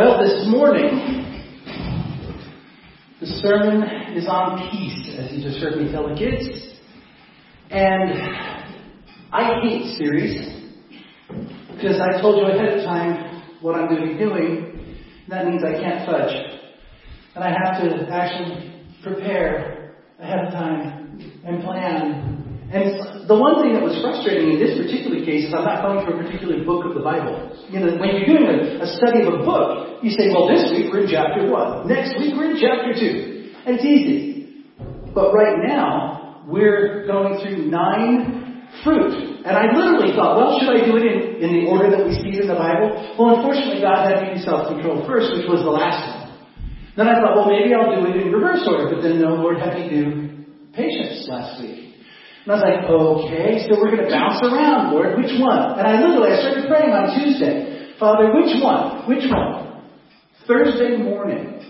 Well, this morning, the sermon is on peace, as you just heard me tell the kids. And I hate series because I told you ahead of time what I'm going to be doing. That means I can't fudge. And I have to actually prepare ahead of time and plan and the one thing that was frustrating in this particular case is I'm not going through a particular book of the Bible. You know, when you're doing a, study of a book, you say, well, this week we're in chapter 1. Next week we're in chapter 2. And it's easy. But right now, we're going through nine fruit. And I literally thought, well, should I do it in, in the order that we see it in the Bible? Well, unfortunately, God had me do self-control first, which was the last one. Then I thought, well, maybe I'll do it in reverse order. But then no, Lord had me do patience last week. And I was like, okay, so we're going to bounce around, Lord. Which one? And I literally, I started praying on Tuesday. Father, which one? Which one? Thursday morning.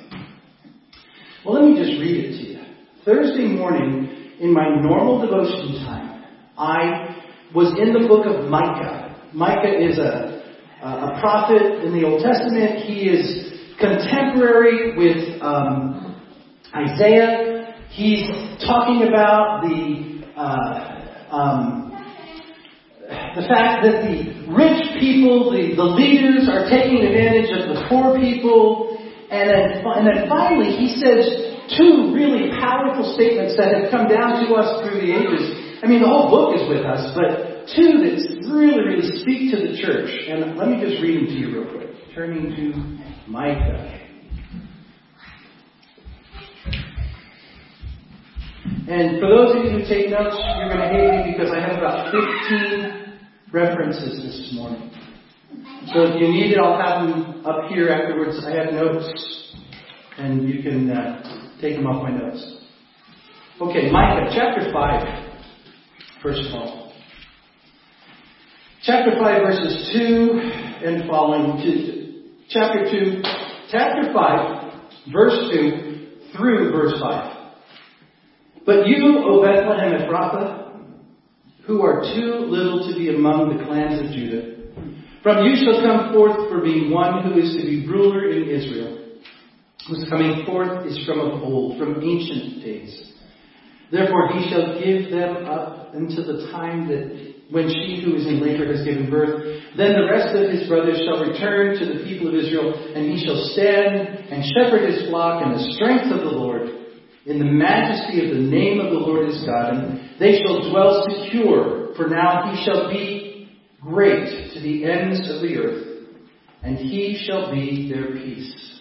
Well, let me just read it to you. Thursday morning, in my normal devotion time, I was in the book of Micah. Micah is a, a prophet in the Old Testament. He is contemporary with um, Isaiah. He's talking about the uh, um, the fact that the rich people, the, the leaders, are taking advantage of the poor people. And then, and then finally, he says two really powerful statements that have come down to us through the ages. I mean, the whole book is with us, but two that really, really speak to the church. And let me just read them to you real quick. Turning to Micah. And for those of you who take notes, you're going to hate me because I have about 15 references this morning. So if you need it, I'll have them up here afterwards. I have notes, and you can uh, take them off my notes. Okay, Micah chapter 5, first of all. Chapter 5, verses 2 and following. To, chapter 2, chapter 5, verse 2 through verse 5. But you, O Bethlehem Ephrathah, who are too little to be among the clans of Judah, from you shall come forth for me one who is to be ruler in Israel, whose coming forth is from of old, from ancient days. Therefore he shall give them up until the time that when she who is in labor has given birth. Then the rest of his brothers shall return to the people of Israel, and he shall stand and shepherd his flock in the strength of the Lord in the majesty of the name of the Lord his God, and they shall dwell secure, for now he shall be great to the ends of the earth, and he shall be their peace.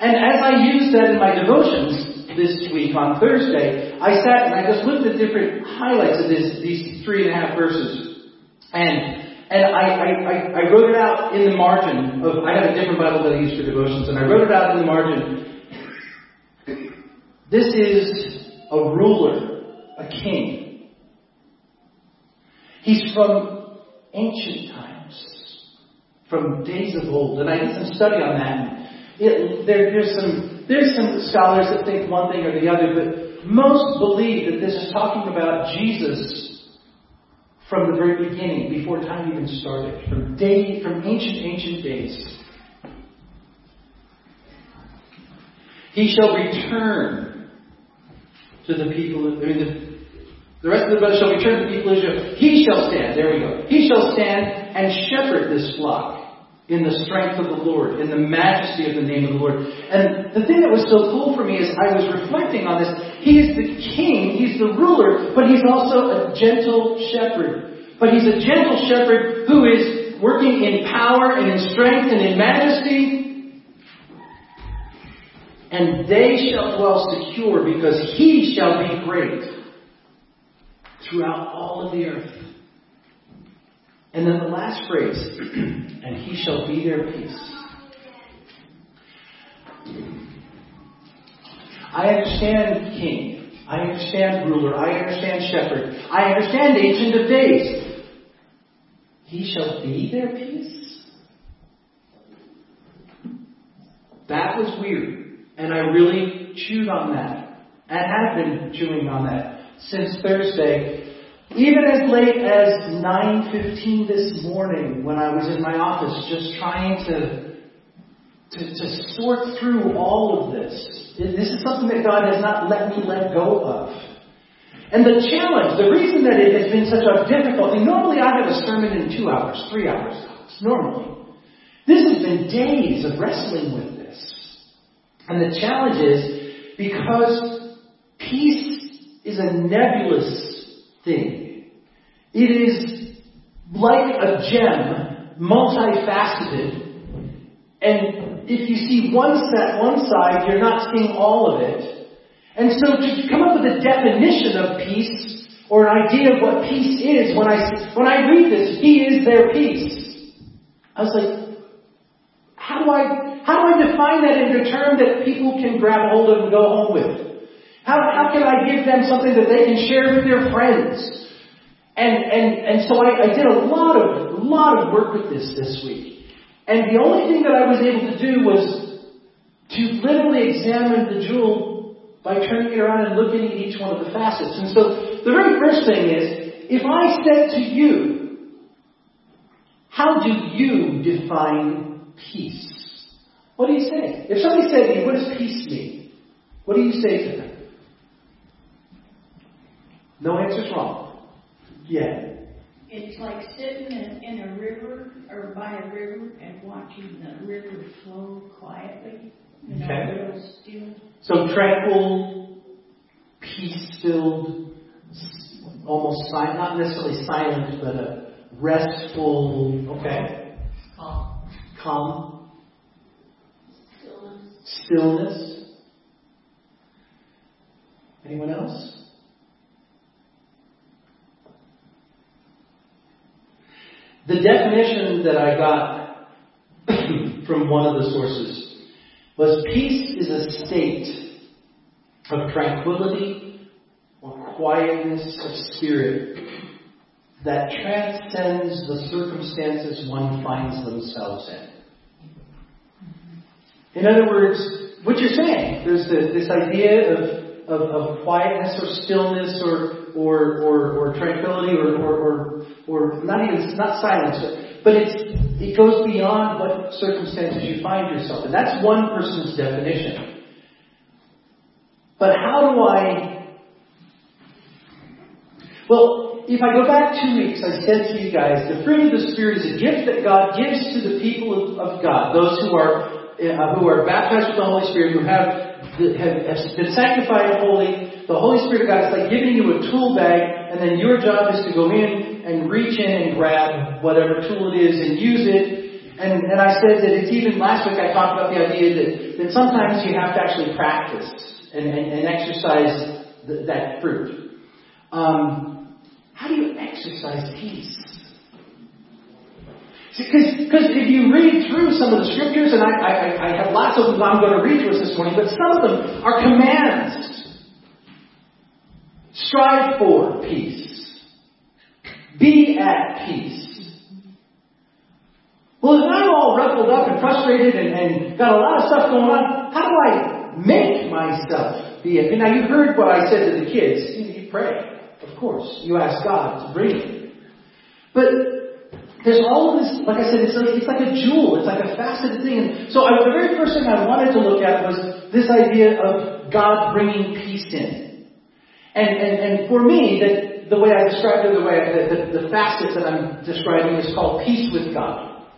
And as I used that in my devotions this week on Thursday, I sat and I just looked at different highlights of this, these three and a half verses. And and I, I, I, wrote it out in the margin of, I have a different Bible that I use for devotions, and I wrote it out in the margin this is a ruler, a king. He's from ancient times, from days of old. And I did some study on that. It, there, there's, some, there's some scholars that think one thing or the other, but most believe that this is talking about Jesus from the very beginning, before time even started, from day, from ancient, ancient days. He shall return to the people, I mean, the, the rest of the brothers shall return to the people of Israel. He shall stand, there we go. He shall stand and shepherd this flock in the strength of the Lord, in the majesty of the name of the Lord. And the thing that was so cool for me is I was reflecting on this. He is the king, he's the ruler, but he's also a gentle shepherd. But he's a gentle shepherd who is working in power and in strength and in majesty and they shall dwell secure because he shall be great throughout all of the earth. And then the last phrase, and he shall be their peace. I understand king. I understand ruler. I understand shepherd. I understand ancient of days. He shall be their peace. That was weird. And I really chewed on that. And have been chewing on that since Thursday. Even as late as 9.15 this morning when I was in my office just trying to to, to sort through all of this. This is something that God has not let me let go of. And the challenge, the reason that it has been such a difficulty, normally I have a sermon in two hours, three hours, normally. This has been days of wrestling with. And the challenge is because peace is a nebulous thing. It is like a gem, multifaceted, and if you see one set, one side, you're not seeing all of it. And so to come up with a definition of peace or an idea of what peace is, when I when I read this, He is their peace. I was like, how do I how do I define that in a term that people can grab hold of and go home with? How how can I give them something that they can share with their friends? And and and so I, I did a lot of lot of work with this this week. And the only thing that I was able to do was to literally examine the jewel by turning it around and looking at each one of the facets. And so the very first thing is, if I said to you, how do you define peace? What do you say? If somebody said to you, what does peace mean? What do you say to them? No answer's wrong. Yeah. It's like sitting in, in a river or by a river and watching the river flow quietly. You know, okay. still. So tranquil, peace-filled, almost silent, not necessarily silent, but a restful. Okay. Calm. Calm. Stillness. Anyone else? The definition that I got from one of the sources was peace is a state of tranquility or quietness of spirit that transcends the circumstances one finds themselves in. In other words, what you're saying, there's the, this idea of of, of quietness or stillness or or or, or tranquility or, or, or or not even not silence, but, but it's it goes beyond what circumstances you find yourself in. That's one person's definition. But how do I well, if I go back two weeks, I said to you guys, the fruit of the Spirit is a gift that God gives to the people of, of God, those who are who are baptized with the Holy Spirit, who have have been sanctified and holy. The Holy Spirit of God is like giving you a tool bag, and then your job is to go in and reach in and grab whatever tool it is and use it. And, and I said that it's even last week I talked about the idea that, that sometimes you have to actually practice and, and, and exercise the, that fruit. Um, how do you exercise peace? Because if you read through some of the scriptures, and I, I, I have lots of them I'm going to read to us this morning, but some of them are commands. Strive for peace. Be at peace. Well, if I'm all ruffled up and frustrated and, and got a lot of stuff going on, how do I make myself be at peace? Now, you heard what I said to the kids. You, pray, of course. You ask God to bring it. But there's all of this, like I said, it's like, it's like a jewel. It's like a faceted thing. And so I, the very first thing I wanted to look at was this idea of God bringing peace in. And, and, and for me, that the way I described it, the way I, the, the, the facet that I'm describing is called peace with God.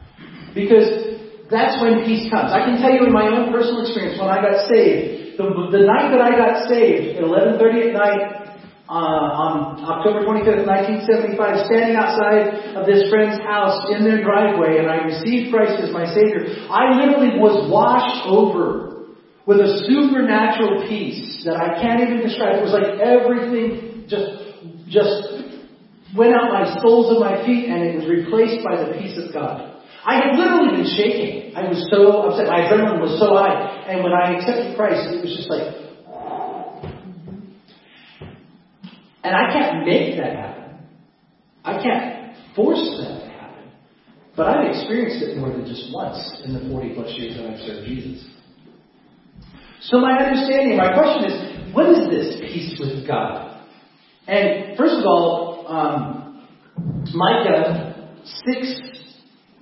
Because that's when peace comes. I can tell you in my own personal experience, when I got saved, the, the night that I got saved, at 11.30 at night, uh, on October 25th, 1975, standing outside of this friend's house in their driveway, and I received Christ as my Savior. I literally was washed over with a supernatural peace that I can't even describe. It was like everything just, just went out my soles of my feet, and it was replaced by the peace of God. I had literally been shaking. I was so upset. My adrenaline was so high. And when I accepted Christ, it was just like, And I can't make that happen. I can't force that to happen. But I've experienced it more than just once in the 40 plus years that I've served Jesus. So my understanding, my question is, what is this peace with God? And first of all, um, Micah 6,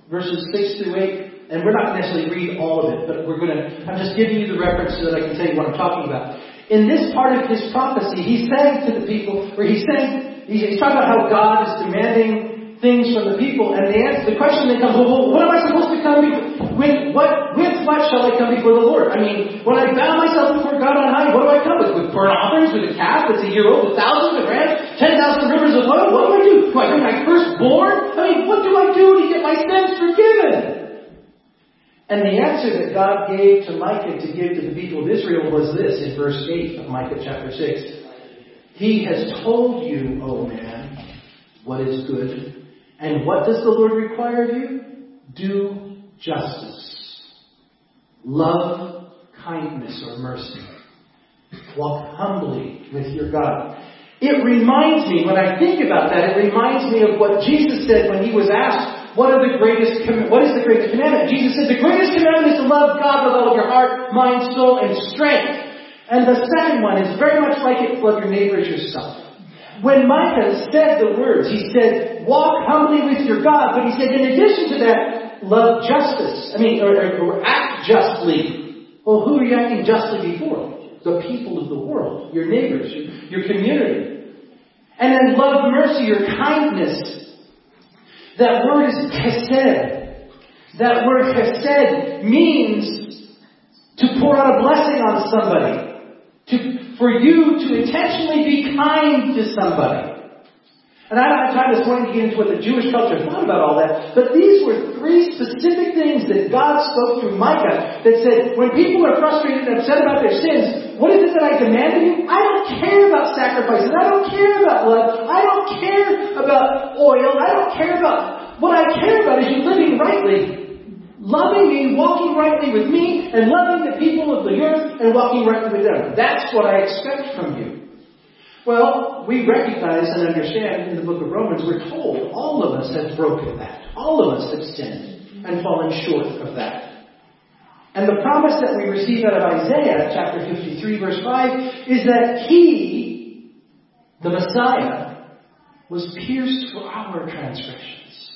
verses 6 through 8, and we're not necessarily read all of it, but we're going to, I'm just giving you the reference so that I can tell you what I'm talking about. In this part of his prophecy, he's saying to the people, or he's saying, he's talking about how God is demanding things from the people, and the answer, the question then comes, well, what am I supposed to come before? With what, with what shall I come before the Lord? I mean, when I bow myself before God on high, what do I come with? With burnt offerings, with a calf that's a year old, with thousands of rams, ten thousand rivers of water? What do I do? Do I bring my firstborn? I mean, what do I do to get my sins forgiven? And the answer that God gave to Micah to give to the people of Israel was this in verse 8 of Micah chapter 6. He has told you, O man, what is good. And what does the Lord require of you? Do justice. Love kindness or mercy. Walk humbly with your God. It reminds me, when I think about that, it reminds me of what Jesus said when he was asked what are the greatest, what is the greatest commandment? Jesus said the greatest commandment is to love God with all of your heart, mind, soul, and strength. And the second one is very much like it, love your neighbor as yourself. When Micah said the words, he said, walk humbly with your God, but he said, in addition to that, love justice. I mean, or, or, or act justly. Well, who are you acting justly before? The people of the world, your neighbors, your, your community. And then love mercy, your kindness, that word is chesed. That word chesed means to pour out a blessing on somebody. To, for you to intentionally be kind to somebody. And I don't have time this morning to get into what the Jewish culture thought about all that, but these were three specific things that God spoke through Micah that said, when people are frustrated and upset about their sins, what is it that I demand of you? I don't care about sacrifices. I don't care about blood. I don't care about oil. I don't care about, what I care about is you living rightly. Loving me, walking rightly with me, and loving the people of the earth and walking rightly with them. That's what I expect from you. Well, we recognize and understand in the book of Romans, we're told all of us have broken that. All of us have sinned and fallen short of that. And the promise that we receive out of Isaiah chapter 53 verse 5 is that He, the Messiah, was pierced for our transgressions.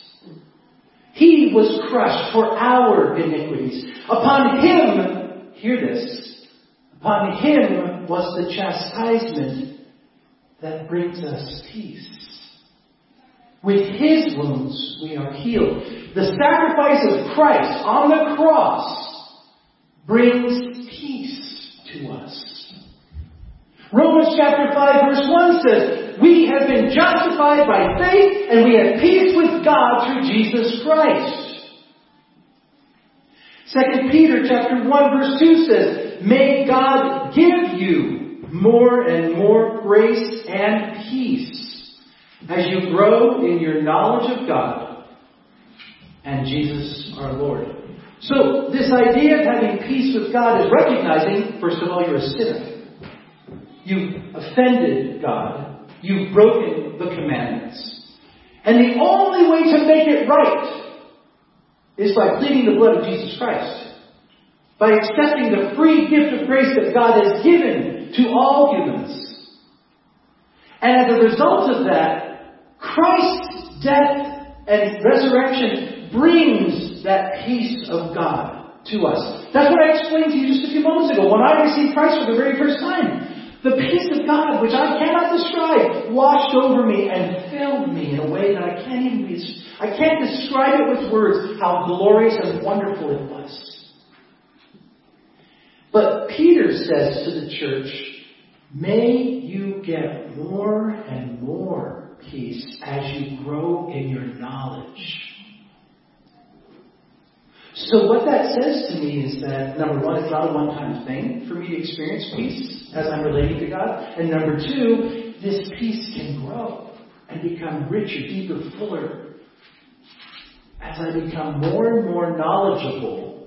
He was crushed for our iniquities. Upon Him, hear this, upon Him was the chastisement that brings us peace. With His wounds we are healed. The sacrifice of Christ on the cross brings peace to us. Romans chapter 5 verse 1 says, We have been justified by faith and we have peace with God through Jesus Christ. 2 Peter chapter 1 verse 2 says, May God give you more and more grace and peace as you grow in your knowledge of God and Jesus our Lord. So, this idea of having peace with God is recognizing, first of all, you're a sinner. You've offended God. You've broken the commandments. And the only way to make it right is by pleading the blood of Jesus Christ. By accepting the free gift of grace that God has given to all humans. And as a result of that, Christ's death and resurrection brings that peace of God to us. That's what I explained to you just a few moments ago. When I received Christ for the very first time, the peace of God, which I cannot describe, washed over me and filled me in a way that I can't even I can't describe it with words how glorious and wonderful it was. But Peter says to the church, may you get more and more peace as you grow in your knowledge. So what that says to me is that number one, it's not a one-time thing for me to experience peace as I'm relating to God. And number two, this peace can grow and become richer, deeper, fuller as I become more and more knowledgeable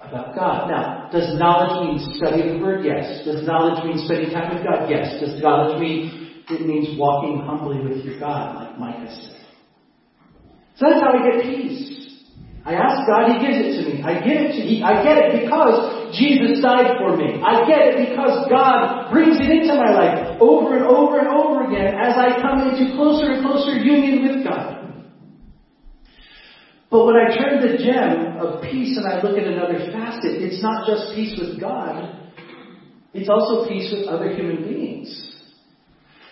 about God. Now, does knowledge mean study the Word? Yes. Does knowledge mean spending time with God? Yes. Does knowledge mean it means walking humbly with your God, like Micah said? So that's how I get peace. I ask God, He gives it to me. I get it to He, I get it because Jesus died for me. I get it because God brings it into my life over and over and over again as I come into closer and closer union with God. But when I turn the gem of peace and I look at another facet, it's not just peace with God, it's also peace with other human beings.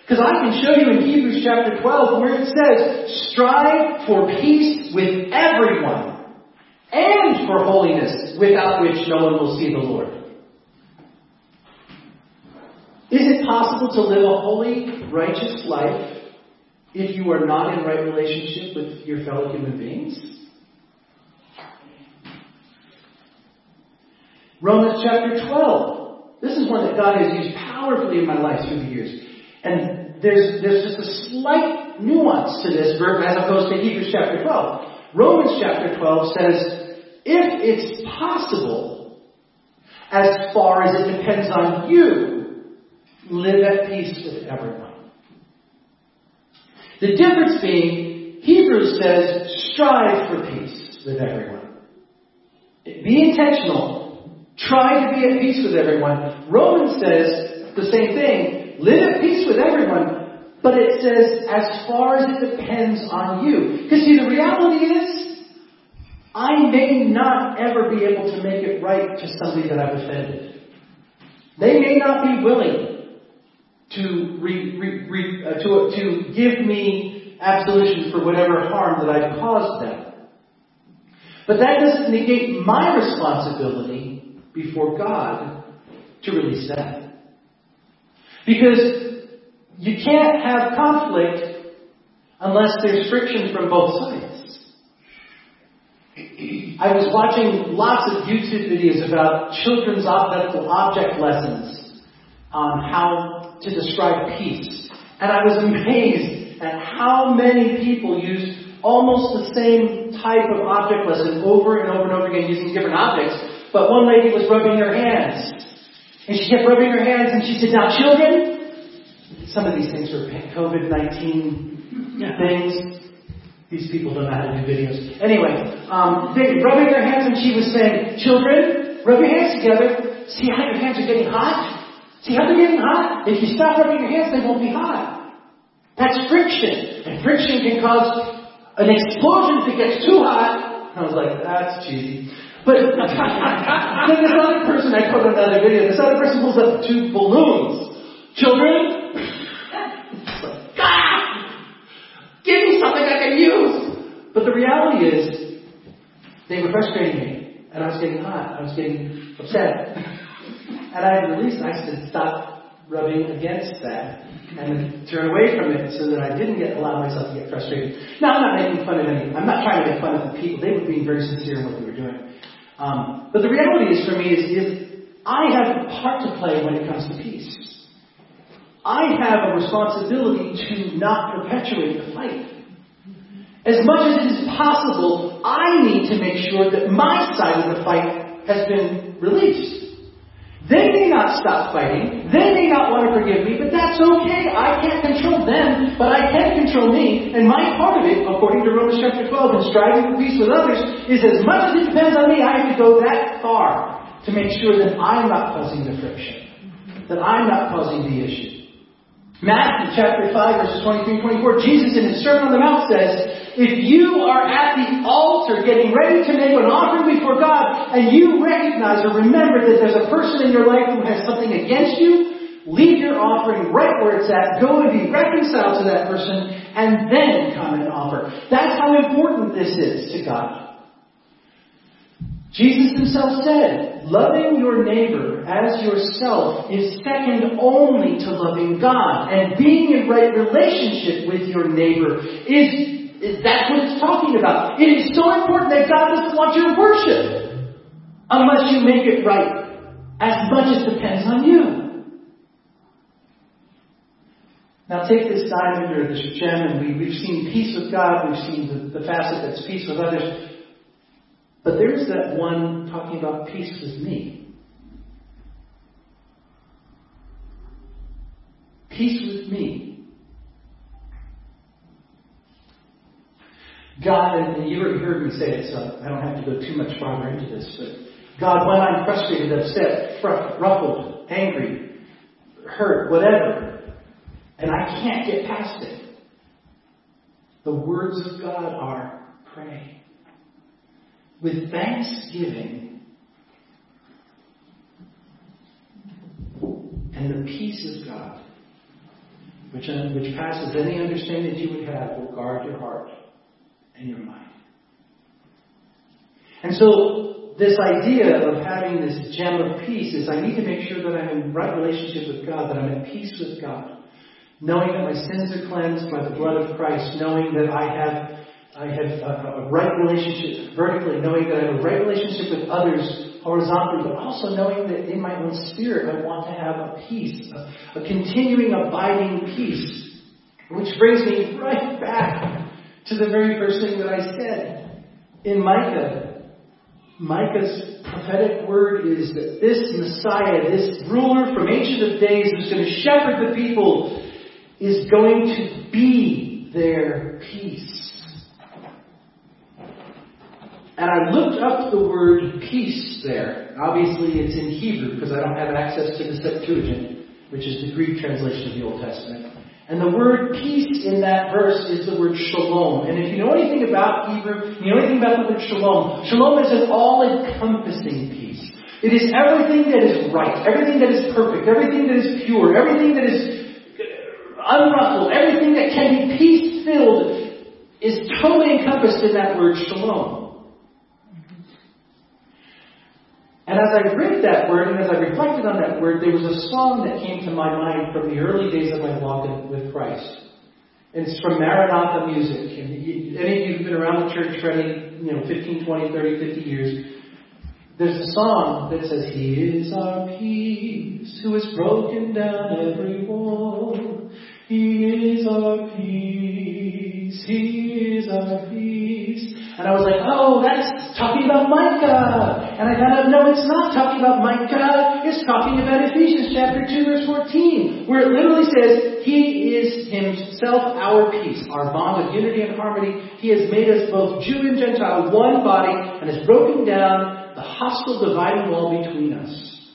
Because I can show you in Hebrews chapter 12 where it says, strive for peace with everyone and for holiness without which no one will see the Lord. Is it possible to live a holy, righteous life if you are not in right relationship with your fellow human beings? Romans chapter 12. This is one that God has used powerfully in my life through the years. And there's, there's just a slight nuance to this verse as opposed to Hebrews chapter 12. Romans chapter 12 says, if it's possible, as far as it depends on you, live at peace with everyone. The difference being, Hebrews says, strive for peace with everyone. Be intentional. Try to be at peace with everyone. Romans says the same thing. Live at peace with everyone, but it says, as far as it depends on you. Because see, the reality is, I may not ever be able to make it right to somebody that I've offended. They may not be willing to, re, re, re, uh, to, to give me absolution for whatever harm that I've caused them. But that doesn't negate my responsibility before God to release that. Because you can't have conflict unless there's friction from both sides. I was watching lots of YouTube videos about children's object lessons on how to describe peace. And I was amazed at how many people used almost the same type of object lesson over and over and over again using different objects. But one lady was rubbing her hands. And she kept rubbing her hands and she said, now children, some of these things were COVID-19 things. These people don't know how to do videos. Anyway, um, they rubbing their hands and she was saying, children, rub your hands together. See how your hands are getting hot? See how they're getting hot? If you stop rubbing your hands, they won't be hot. That's friction. And friction can cause an explosion if it gets too hot. I was like, that's cheesy. But then this other person, I put on another video, this other person pulls up two balloons. Children, God, give me something I can use. But the reality is, they were frustrating me. And I was getting hot. I was getting upset. and I released, I said, stop rubbing against that and turn away from it so that I didn't get allow myself to get frustrated. Now I'm not making fun of any. I'm not trying to make fun of the people. They were being very sincere in what they were doing. Um, but the reality is for me is, is I have a part to play when it comes to peace. I have a responsibility to not perpetuate the fight. As much as it is possible, I need to make sure that my side of the fight has been released. They may not stop fighting. They may not want to forgive me, but that's okay. I can't control them, but I can control me. And my part of it, according to Romans chapter 12, and striving for peace with others, is as much as it depends on me, I have to go that far to make sure that I'm not causing the friction, that I'm not causing the issue. Matthew chapter 5 verses 23 and 24, Jesus in his Sermon on the Mount says, if you are at the altar getting ready to make an offering before God and you recognize or remember that there's a person in your life who has something against you, leave your offering right where it's at, go and be reconciled to that person, and then come and offer. That's how important this is to God. Jesus himself said, loving your neighbor as yourself is second only to loving God. And being in right relationship with your neighbor is, that's what it's talking about. It is so important that God doesn't want your worship unless you make it right. As much as depends on you. Now take this diamond or this gem and we, we've seen peace with God, we've seen the, the facet that's peace with others. But there's that one talking about peace with me. Peace with me. God, and you already heard me say it, so I don't have to go too much farther into this, but God, when I'm frustrated, upset, ruffled, angry, hurt, whatever, and I can't get past it, the words of God are pray. with thanksgiving and the peace of God, which, uh, which passes any understanding that you would have, will guard your heart and your mind. And so, this idea of having this gem of peace is I need to make sure that I'm in right relationship with God, that I'm at peace with God. Knowing that my sins are cleansed by the blood of Christ, knowing that I have I have a, a right relationship vertically, knowing that I have a right relationship with others horizontally, but also knowing that in my own spirit I want to have a peace, a, a continuing, abiding peace. Which brings me right back to the very first thing that I said in Micah. Micah's prophetic word is that this Messiah, this ruler from ancient of days who's going to shepherd the people, is going to be their peace. And I looked up the word peace there. Obviously, it's in Hebrew because I don't have access to the Septuagint, which is the Greek translation of the Old Testament. And the word peace in that verse is the word shalom. And if you know anything about Hebrew, you know anything about the word shalom, shalom is an all-encompassing peace. It is everything that is right, everything that is perfect, everything that is pure, everything that is unruffled, everything that can be peace-filled is totally encompassed in that word shalom. And as I read that word and as I reflected on that word, there was a song that came to my mind from the early days of my walk with Christ. It's from Maranatha Music. And any of you who've been around the church for any, you know, 15, 20, 30, 50 years, there's a song that says, He is our peace, who has broken down every wall. He is our peace, He is our peace. And I was like, oh, that's talking about Micah. And I found out, no, it's not talking about Micah. It's talking about Ephesians chapter 2 verse 14, where it literally says, He is Himself our peace, our bond of unity and harmony. He has made us both Jew and Gentile one body and has broken down the hostile dividing wall between us.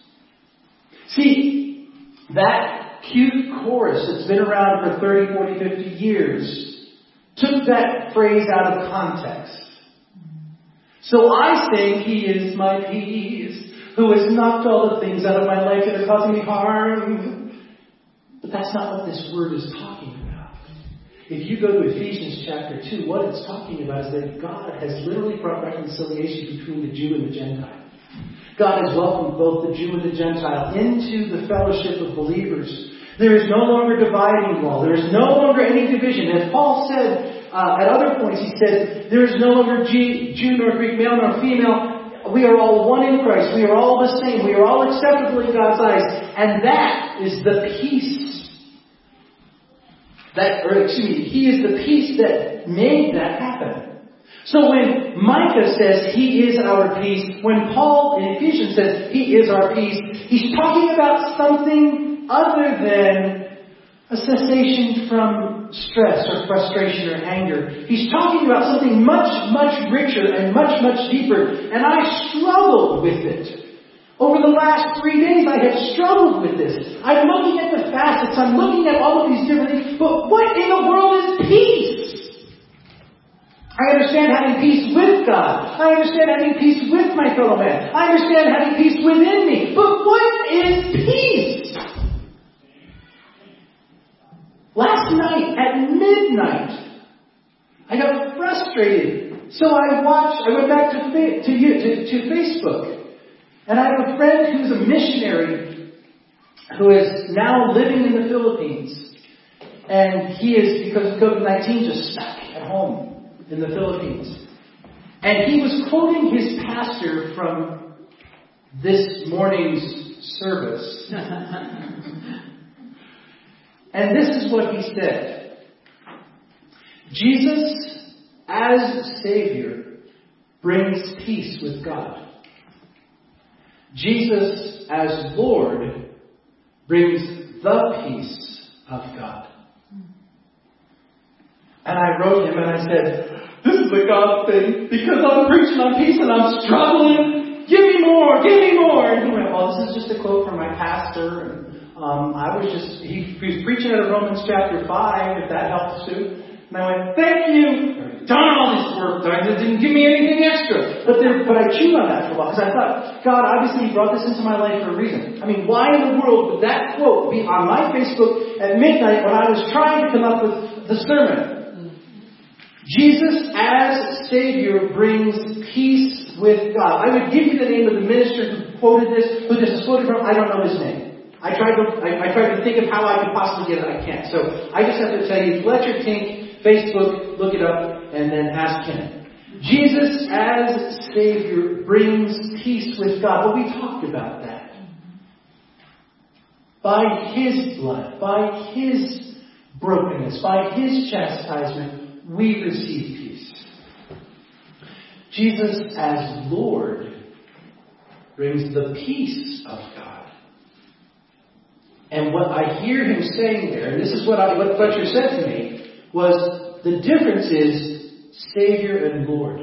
See, that cute chorus that's been around for 30, 40, 50 years took that phrase out of context. So I sing, He is my peace, who has knocked all the things out of my life that are causing me harm. But that's not what this word is talking about. If you go to Ephesians chapter 2, what it's talking about is that God has literally brought reconciliation between the Jew and the Gentile. God has welcomed both the Jew and the Gentile into the fellowship of believers. There is no longer dividing wall. There is no longer any division. As Paul said uh, at other points, he said, there is no longer Jew nor Greek, male nor female. We are all one in Christ. We are all the same. We are all acceptable in God's eyes. And that is the peace. That, or excuse me, He is the peace that made that happen. So when Micah says He is our peace, when Paul in Ephesians says He is our peace, he's talking about something other than a cessation from stress or frustration or anger. He's talking about something much, much richer and much, much deeper. And I struggled with it. Over the last three days, I have struggled with this. I'm looking at the facets. I'm looking at all of these different things. But what in the world is peace? I understand having peace with God. I understand having peace with my fellow man. I understand having peace within me. But what is peace? Last night at midnight, I got frustrated. So I watched, I went back to, to, to, to Facebook. And I have a friend who's a missionary who is now living in the Philippines. And he is, because of COVID-19, just stuck at home in the Philippines. And he was quoting his pastor from this morning's service. And this is what he said Jesus, as Savior, brings peace with God. Jesus, as Lord, brings the peace of God. And I wrote him and I said, This is a God thing because I'm preaching on peace and I'm struggling. Give me more, give me more. And he went, Well, this is just a quote from my pastor. And um, I was just, he, he was preaching out of Romans chapter 5, if that helps too. And I went, thank you. done all this work, that didn't give me anything extra. But but I chewed on that for a while because I thought, God, obviously you brought this into my life for a reason. I mean, why in the world would that quote be on my Facebook at midnight when I was trying to come up with the sermon? Jesus as Savior brings peace with God. I would give you the name of the minister who quoted this, who this is quoted from. I don't know his name. I tried to I, I, tried to think of how I could possibly get it. I can't. So I just have to tell you, Fletcher Tink, Facebook, look it up, and then ask him. Jesus as Savior brings peace with God. Well, we talked about that. By His blood, by His brokenness, by His chastisement, we receive peace. Jesus as Lord brings the peace of God. And what I hear him saying there, and this is what, I, what Fletcher said to me, was the difference is Savior and Lord.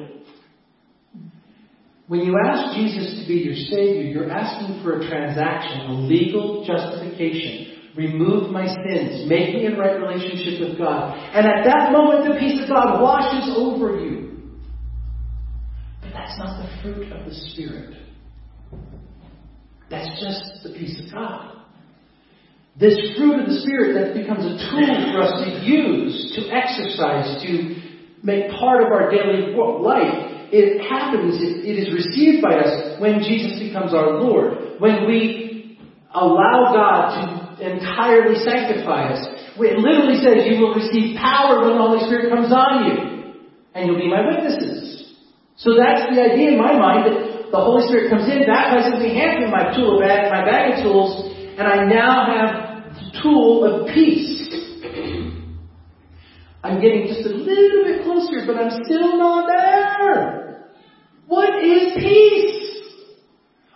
When you ask Jesus to be your Savior, you're asking for a transaction, a legal justification. Remove my sins. Make me in right relationship with God. And at that moment, the peace of God washes over you. But that's not the fruit of the Spirit. That's just the peace of God. This fruit of the Spirit that becomes a tool for us to use, to exercise, to make part of our daily life, it happens, it, it is received by us when Jesus becomes our Lord. When we allow God to entirely sanctify us. It literally says you will receive power when the Holy Spirit comes on you. And you'll be my witnesses. So that's the idea in my mind that the Holy Spirit comes in, baptizes me, hands me my tool bag, my bag of tools, and I now have the tool of peace. I'm getting just a little bit closer, but I'm still not there. What is peace?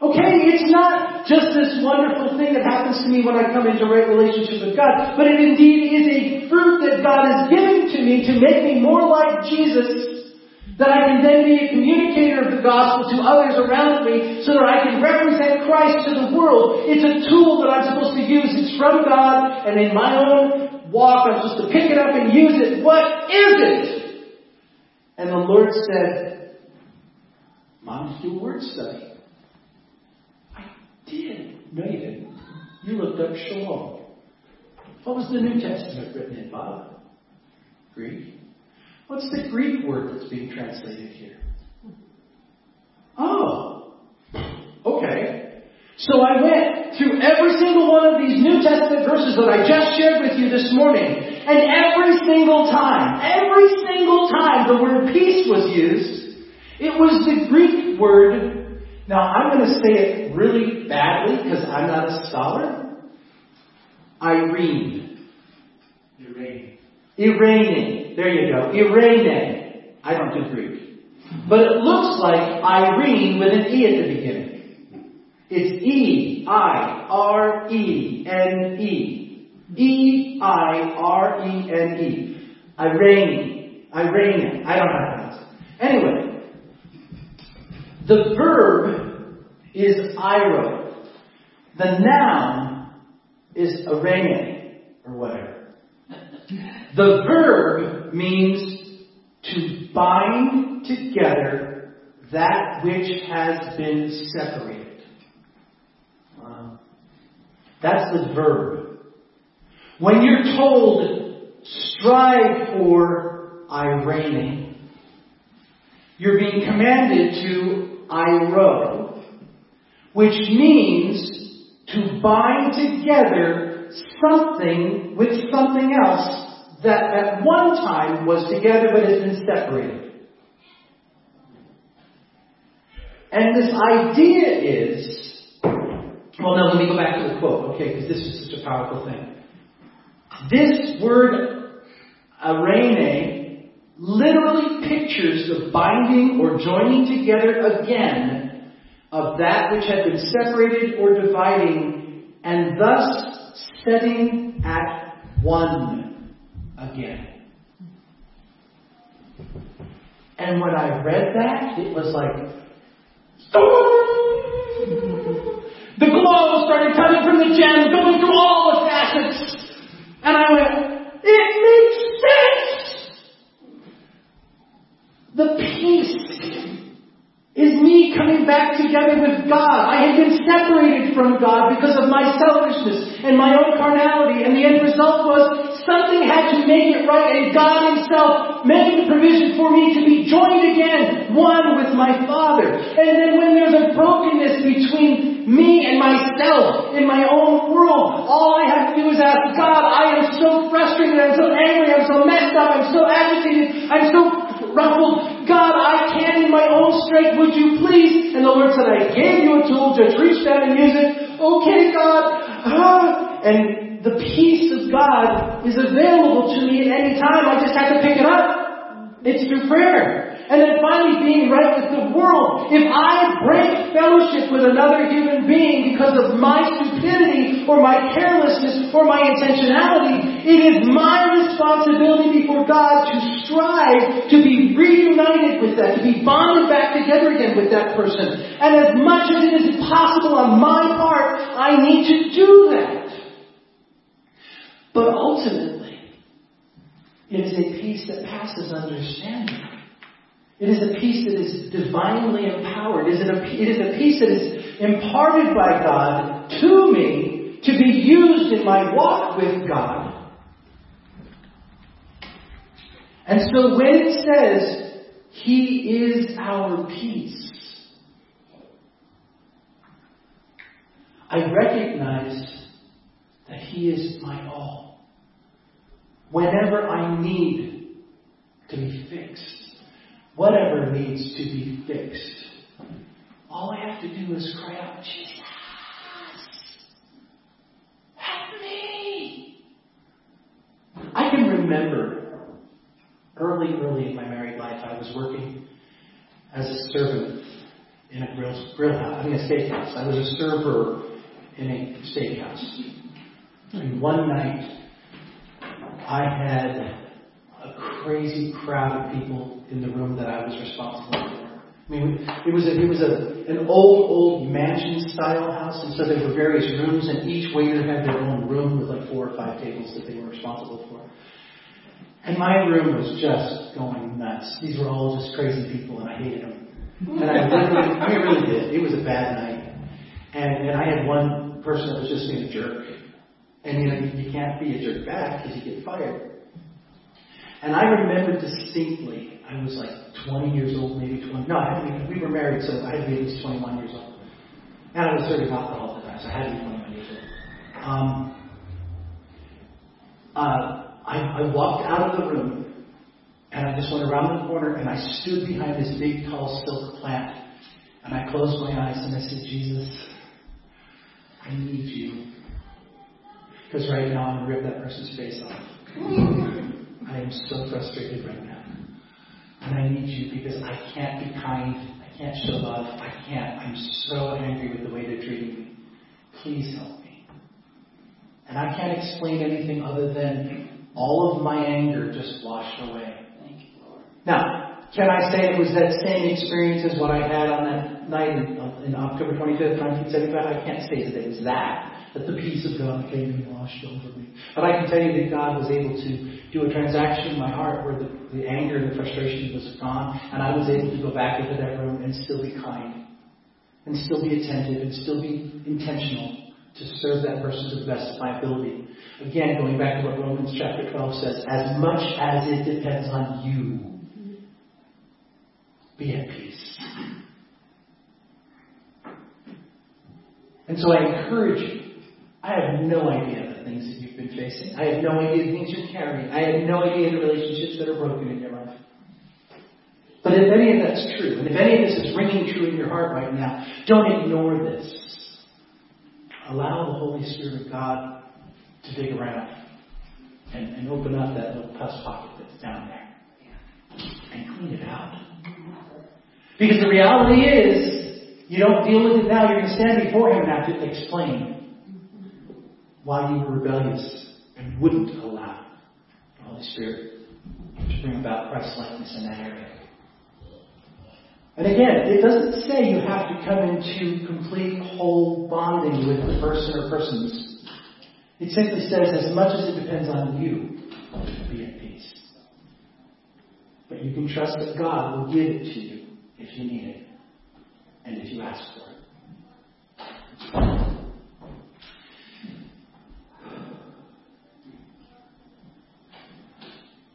Okay, it's not just this wonderful thing that happens to me when I come into right relationship with God, but it indeed is a fruit that God has given to me to make me more like Jesus that I can then be a communicator of the gospel to others around me so that I Christ to the world. It's a tool that I'm supposed to use. It's from God, and in my own walk, I'm supposed to pick it up and use it. What is it? And the Lord said, Mom, do word study. I did. No, you didn't. You looked up shalom. What was the New Testament written in, Bob? Greek. What's the Greek word that's being translated here? Oh, okay. So I went through every single one of these New Testament verses that I just shared with you this morning, and every single time, every single time the word peace was used, it was the Greek word. Now I'm going to say it really badly because I'm not a scholar. Irene. Irene. Irene. There you go. Irene. I don't do Greek. But it looks like Irene with an E at the beginning. It's E I R E N E. E I R E N E. Irene. Irene. I don't have that. Anyway, the verb is iro. The noun is arene or whatever. The verb means to bind together that which has been separated. Uh, that's the verb. When you're told, strive for irene, you're being commanded to iro, which means to bind together something with something else that at one time was together but has been separated. And this idea is, well, no, let me go back to the quote, okay, because this is such a powerful thing. This word, arene, literally pictures the binding or joining together again of that which had been separated or dividing, and thus setting at one again. And when I read that, it was like, The glow started coming from the gem, going through all the facets. And I went, it makes sense! The peace is me coming back together with God. I had been separated from God because of my selfishness and my own carnality, and the end result was something had to make it right and God himself made the provision for me to be joined again, one with my Father. And then when there's a brokenness between me and myself in my own world, all I have to do is ask God, I am so frustrated, I'm so angry, I'm so messed up, I'm so agitated, I'm so ruffled. God, I can in my own strength. Would you please? And the Lord said, I gave you a tool. Just reach down and use it. Okay, God. Ah. And the peace of God is available to me at any time. I just have to pick it up. It's through prayer. And then finally being right with the world. If I break fellowship with another human being because of my stupidity or my carelessness or my intentionality, it is my responsibility before God to strive to be reunited with that, to be bonded back together again with that person. And as much as it is possible on my part, I need to do that. But ultimately, it is a peace that passes understanding. It is a peace that is divinely empowered. It is, a, it is a peace that is imparted by God to me to be used in my walk with God. And so when it says, He is our peace, I recognize that He is my all. Whenever I need to be fixed, whatever needs to be fixed. All I have to do is cry out, Jesus, help me. I can remember early, early in my married life, I was working as a servant in a grill, grill house, I mean a steakhouse. I was a server in a steakhouse. And one night, I had a crazy crowd of people in the room that I was responsible for. I mean, it was a, it was a, an old, old mansion style house, and so there were various rooms, and each waiter had their own room with like four or five tables that they were responsible for. And my room was just going nuts. These were all just crazy people, and I hated them. And I literally, I mean, really did. It was a bad night. And, and I had one person that was just being a jerk. And you know, you can't be a jerk back because you get fired. And I remember distinctly, I was like 20 years old, maybe 20. No, I had we were married, so I had to be at least 21 years old. And I was serving alcohol at the time, so I had to be 21 years old. Um, uh, I, I walked out of the room, and I just went around the corner, and I stood behind this big, tall silver plant. And I closed my eyes and I said, Jesus, I need you. Because right now I'm going to rip that person's face off. I am so frustrated right now. And I need you because I can't be kind. I can't show love. I can't. I'm so angry with the way they're treating me. Please help me. And I can't explain anything other than all of my anger just washed away. Thank you, Lord. Now, can I say it was that same experience as what I had on that night in, in October 25th, 1975? I can't say that it was that that the peace of God came and washed over me. But I can tell you that God was able to do a transaction in my heart where the, the anger and the frustration was gone, and I was able to go back into that room and still be kind, and still be attentive, and still be intentional to serve that person to the best of my ability. Again, going back to what Romans chapter 12 says, as much as it depends on you, be at peace. And so I encourage you I have no idea the things that you've been facing. I have no idea the things you're carrying. I have no idea the relationships that are broken in your life. But if any of that's true, and if any of this is ringing true in your heart right now, don't ignore this. Allow the Holy Spirit of God to dig around and, and open up that little pus pocket that's down there and clean it out. Because the reality is, you don't deal with it now, you're going to stand before Him and have to explain why you were rebellious and wouldn't allow the Holy Spirit to bring about Christ likeness in that area. And again, it doesn't say you have to come into complete whole bonding with the person or persons. It simply says, as much as it depends on you, be at peace. But you can trust that God will give it to you if you need it. and if you ask for it.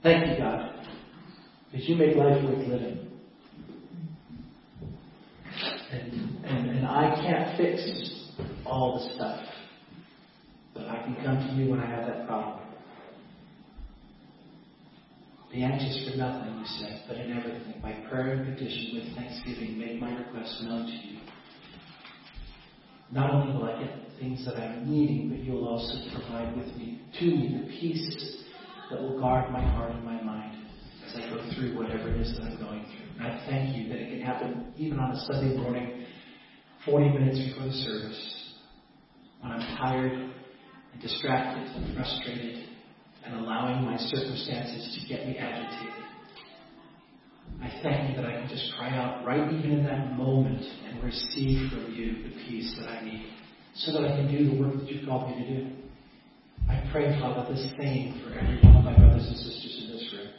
Thank you, God, because you make life worth living. And, and, and I can't fix all the stuff, but I can come to you when I have that problem. Be anxious for nothing, you said, but in everything, by prayer and petition with thanksgiving, make my requests known to you. Not only will I get the things that I'm needing, but you'll also provide with me, to me, the peace that will guard my heart and my mind as I go through whatever it is that I'm going through. And I thank you that it can happen even on a Sunday morning, 40 minutes before the service, when I'm tired and distracted and frustrated and allowing my circumstances to get me agitated. I thank you that I can just cry out right even in that moment and receive from you the peace that I need so that I can do the work that you've called me to do. I pray, Father, the same for every one of my brothers and sisters in this room.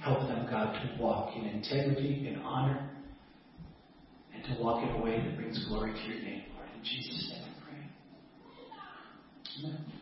Help them, God, to walk in integrity, and honor, and to walk in a way that brings glory to your name, Lord. In Jesus' name I pray. Amen.